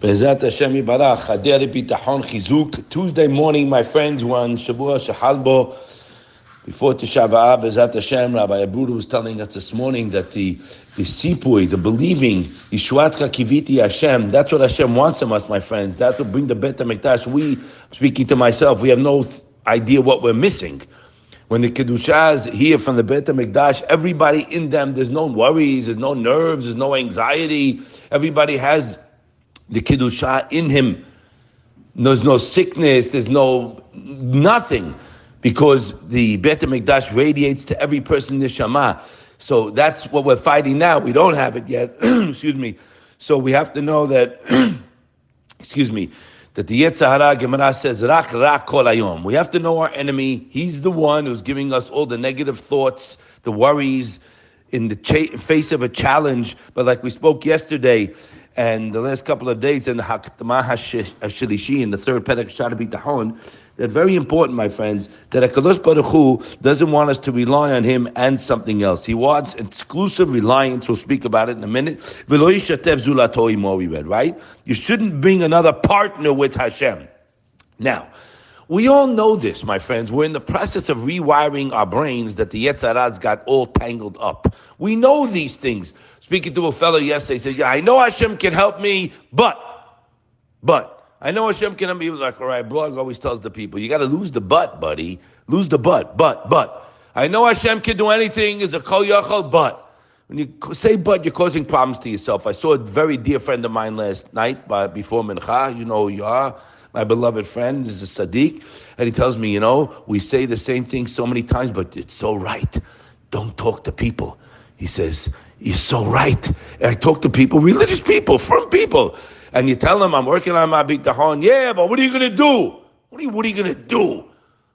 Bezat Hashem Yibarach, Hader Bitachon Chizuk. Tuesday morning, my friends, one Shavua Shahalbo. Before Tisha B'Av, Bezat Hashem, Rabbi Abudu was telling us this morning that the, the sipui, the believing, Yishuatcha Kiviti Hashem, that's what Hashem wants from us, my friends. That's what bring the Bet HaMikdash. We, speaking to myself, we have no idea what we're missing. When the Kedushas here from the Bet HaMikdash, everybody in them, there's no worries, there's no nerves, there's no anxiety. Everybody has the Kiddusha in him. There's no sickness, there's no nothing, because the Bet HaMikdash radiates to every person neshama. So that's what we're fighting now. We don't have it yet. excuse me. So we have to know that, excuse me, that the Yetzer Hara Gemara says, Rak Rak Kol Ayom. We have to know our enemy. He's the one who's giving us all the negative thoughts, the worries, in the cha- face of a challenge. But like we spoke yesterday, and the last couple of days in the Haktamah Hashilishi, in the third Perek Shaar HaBitachon, that very important, my friends, that HaKadosh Baruch Hu doesn't want us to rely on Him and something else. He wants exclusive reliance. We'll speak about it in a minute. We read, right? You shouldn't bring another partner with Hashem. Now, we all know this, my friends. We're in the process of rewiring our brains that the Yetzaraz got all tangled up. We know these things. Speaking to a fellow yesterday, he said, Yeah, I know Hashem can help me, but, but, I know Hashem can help me. He was like, All right, blog always tells the people, You got to lose the but, buddy. Lose the but, but, but. I know Hashem can do anything, is a kol yachal, but. When you say but, you're causing problems to yourself. I saw a very dear friend of mine last night by, before Mincha. You know who you are my beloved friend is a Sadiq, and he tells me, you know, we say the same thing so many times, but it's so right. Don't talk to people. He says, You're so right. I talk to people, religious people, from people. And you tell them, I'm working on my bitahon. Yeah, but what are you going to do? What are you, what are you going to do?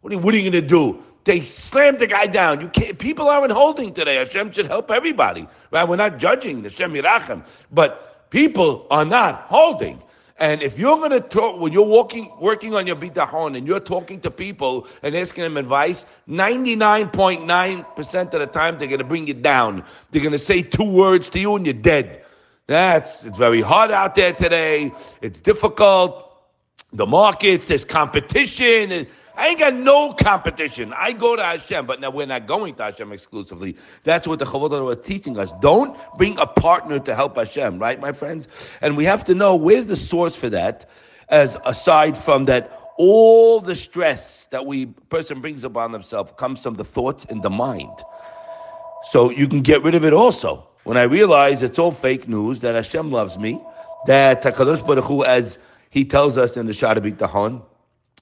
What are, you, what are you going to do? They slammed the guy down. You can't, people aren't holding today. Hashem should help everybody, right? We're not judging the Hashem Yirachem, but people are not holding. And if you're going to talk, when you're walking, working on your bitachon and you're talking to people and asking them advice, 99.9% of the time they're going to bring you down. They're going to say two words to you and you're dead. That's, it's very hard out there today. It's difficult. The markets, there's competition. I ain't got no competition. I go to Hashem, but now we're not going to Hashem exclusively. That's what the Chavod was teaching us. Don't bring a partner to help Hashem, right, my friends? And we have to know where's the source for that, as aside from that all the stress that we person brings upon themselves comes from the thoughts in the mind. So you can get rid of it also. When I realize it's all fake news, that Hashem loves me, that Takadosh Baruch Hu, as he tells us in the Shaar HaBitachon,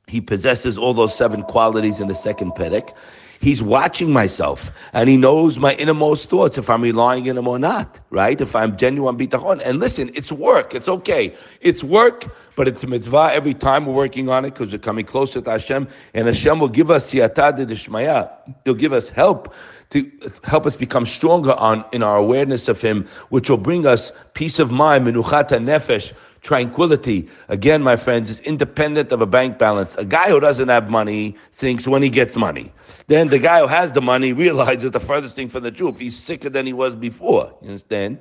he possesses all those seven qualities in the second Perek. He's watching myself and he knows my innermost thoughts if I'm relying on him or not, right? If I'm genuine bitachon. And listen, it's work. It's okay. It's work, but it's a mitzvah every time we're working on it because we're coming closer to Hashem. And Hashem will give us siyata de dishmaya. He'll give us help to help us become stronger on in our awareness of Him, which will bring us peace of mind, menuchata nefesh, tranquility. Again, my friends, is independent of a bank balance. A guy who doesn't have money thinks when he gets money. Then the guy who has the money realizes the furthest thing from the truth. He's sicker than he was before. You understand?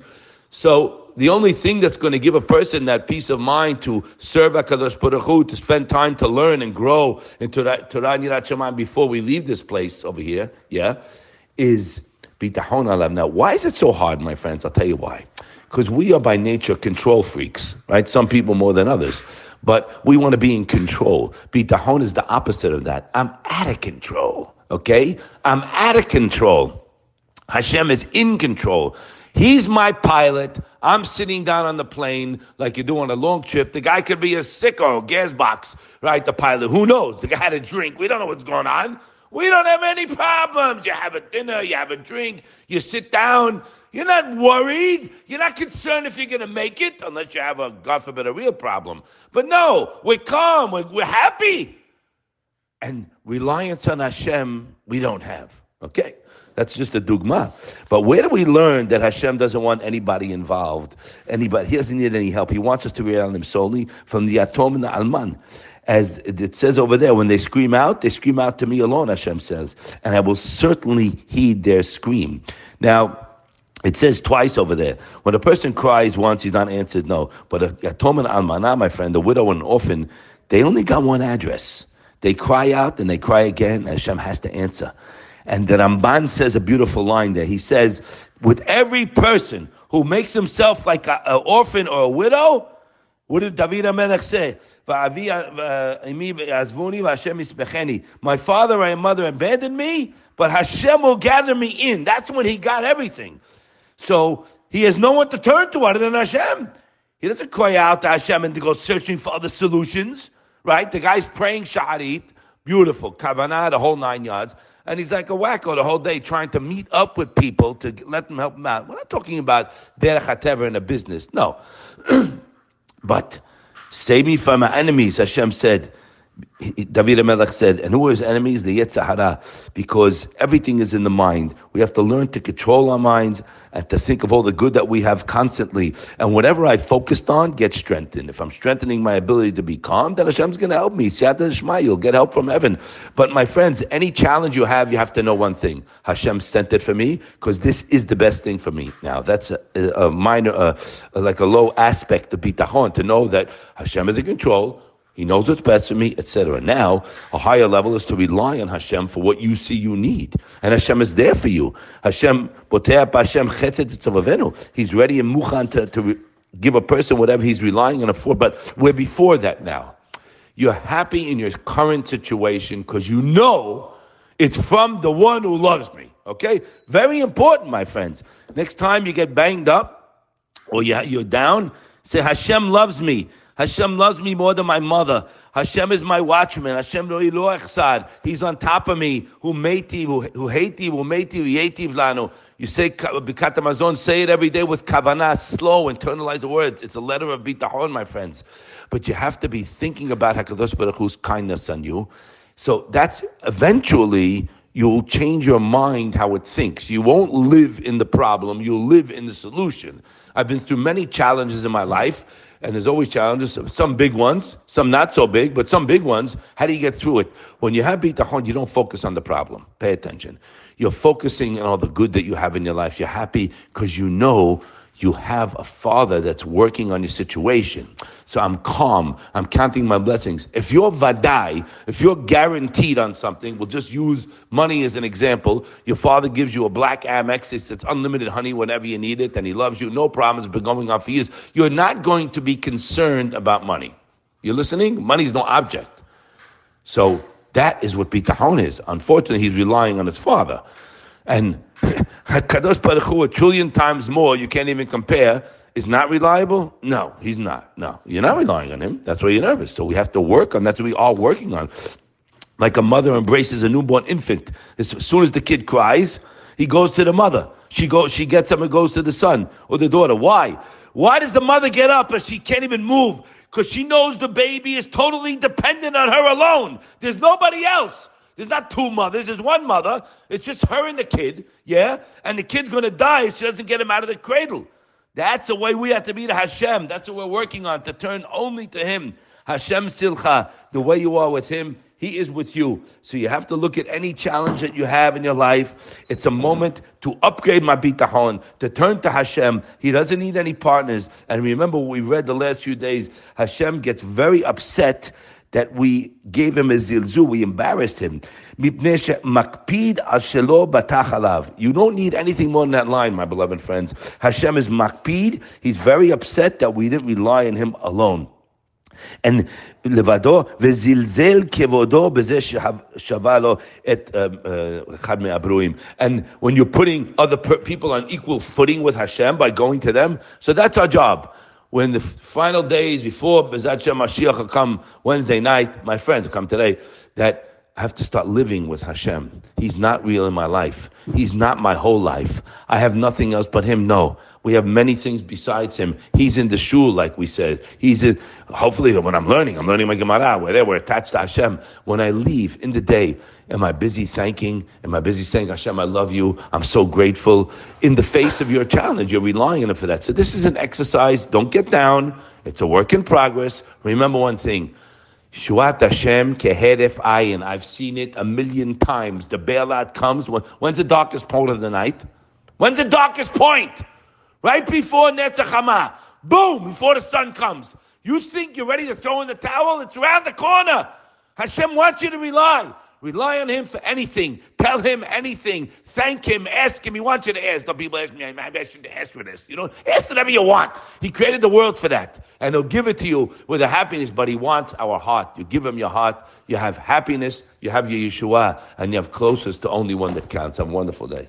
So the only thing that's going to give a person that peace of mind to serve Hakadosh Baruch Hu, to spend time to learn and grow that Torah Nirat before we leave this place over here, yeah, is bitachon alav. Now, why is it so hard, my friends? I'll tell you why because we are by nature control freaks, right? Some people more than others. But we want to be in control. Bitahon is the opposite of that. I'm out of control, okay? I'm out of control. Hashem is in control. He's my pilot. I'm sitting down on the plane like you do on a long trip. The guy could be a sicko, gas box, right? The pilot. Who knows? The guy had a drink. We don't know what's going on. We don't have any problems. You have a dinner, you have a drink, you sit down. You're not worried. You're not concerned if you're going to make it, unless you have a, God forbid, a real problem. But no, we're calm, we're, we're happy. And reliance on Hashem, we don't have. Okay? That's just a dogma. But where do we learn that Hashem doesn't want anybody involved? Anybody, he doesn't need any help. He wants us to rely on him solely from the Yatom and the Alman as it says over there, when they scream out, they scream out to me alone, Hashem says, and I will certainly heed their scream. Now, it says twice over there. When a person cries once, he's not answered, no. But a Yatom Almana, my friend, a widow and an orphan, they only got one address. They cry out and they cry again, and Hashem has to answer. And the Ramban says a beautiful line there. He says, with every person who makes himself like an orphan or a widow, what did David HaMelech say? Uh, my father and mother abandoned me, but Hashem will gather me in. That's when he got everything. So he has no one to turn to other than Hashem. He doesn't cry out to Hashem and to go searching for other solutions, right? The guy's praying Shaharit, beautiful, Kavanah, the whole nine yards. And he's like a wacko the whole day trying to meet up with people to let them help him out. We're not talking about derech hateva in a business, no. but save me from my enemies, Hashem said. David Melech said, and who are his enemies? The Yetzer Hara, because everything is in the mind. We have to learn to control our minds and to think of all the good that we have constantly. And whatever I focused on gets strengthened. If I'm strengthening my ability to be calm, then Hashem's going to help me. Siyata Shema, you'll get help from heaven. But my friends, any challenge you have, you have to know one thing. Hashem sent it for me because this is the best thing for me. Now, that's a, a minor, uh, like a low aspect of bitachon, to know that Hashem is in control. He knows what's best for me, etc. Now, a higher level is to rely on Hashem for what you see you need. And Hashem is there for you. Hashem, Hashem He's ready and mukhan to, to give a person whatever he's relying on for. But we're before that now. You're happy in your current situation because you know it's from the one who loves me. Okay? Very important, my friends. Next time you get banged up or you're down, say, Hashem loves me. Hashem loves me more than my mother. Hashem is my watchman. Hashem lo ilo echsad. He's on top of me. Who meiti, who haiti, who meiti, who yetiv lanu. You say Birkat HaMazon, say it every day with kavanah, slow, internalize the words. It's a letter of bitahon, my friends. But you have to be thinking about Hakadosh Baruch Hu's kindness on you. So that's eventually you'll change your mind how it thinks. You won't live in the problem. You'll live in the solution. I've been through many challenges in my life and there's always challenges, some big ones, some not so big, but some big ones. How do you get through it? When you have bitachon, you don't focus on the problem. Pay attention. You're focusing on all the good that you have in your life. You're happy because you know you have a father that's working on your situation. So I'm calm. I'm counting my blessings. If you're vadai, if you're guaranteed on something, we'll just use money as an example. Your father gives you a black Amex. It's unlimited honey whenever you need it, and he loves you. No problems. Been going on for years. You're not going to be concerned about money. You're listening? Money is no object. So that is what bitachon is. Unfortunately, he's relying on his father. And Kadosh Baruch Hu, a trillion times more, you can't even compare, is not reliable? No, he's not. No, you're not relying on him. That's why you're nervous. So we have to work on. That's what we are working on. Like a mother embraces a newborn infant. As soon as the kid cries, he goes to the mother. She goes. She gets up and goes to the son or the daughter. Why? Why does the mother get up and she can't even move? Because she knows the baby is totally dependent on her alone. There's nobody else. There's not two mothers, there's one mother. It's just her and the kid, yeah? And the kid's gonna die if she doesn't get him out of the cradle. That's the way we have to be to Hashem. That's what we're working on, to turn only to Him. Hashem Tzilcha, the way you are with Him, He is with you. So you have to look at any challenge that you have in your life. It's a moment to upgrade my bitachon, to turn to Hashem. He doesn't need any partners. And remember, we read the last few days, Hashem gets very upset that we gave him a zilzu, we embarrassed him. You don't need anything more than that line, my beloved friends. Hashem is makpid. He's very upset that we didn't rely on him alone. And לבדו, וזלזל כבודו בזה ששווה לו את אחד מהברואים. And when you're putting other people on equal footing with Hashem by going to them, so that's our job when the final days before Bezat Shem Mashiach come Wednesday night, my friends come today, that I have to start living with Hashem. He's not real in my life. He's not my whole life. I have nothing else but Him. No. We have many things besides Him. He's in the shul, like we said. He's in, hopefully when I'm learning, I'm learning my Gemara. We're there, we're attached to Hashem. When I leave in the day, Am I busy thanking? Am I busy saying, Hashem, I love you. I'm so grateful. In the face of your challenge, you're relying on it for that. So this is an exercise. Don't get down. It's a work in progress. Remember one thing. Shuat Hashem keheref ayin. I've seen it a million times. The bailout comes. When, when's the darkest point of the night? When's the darkest point? Right before Netzach Boom, before the sun comes. You think you're ready to throw in the towel? It's around the corner. Hashem wants you to rely. Rely on him for anything. Tell him anything. Thank him. Ask him. He wants you to ask. No people ask me, I should ask for this. You know, ask whatever you want. He created the world for that. And he'll give it to you with a happiness, but he wants our heart. You give him your heart. You have happiness. You have your Yeshua. And you have closest to only one that counts. Have a wonderful day.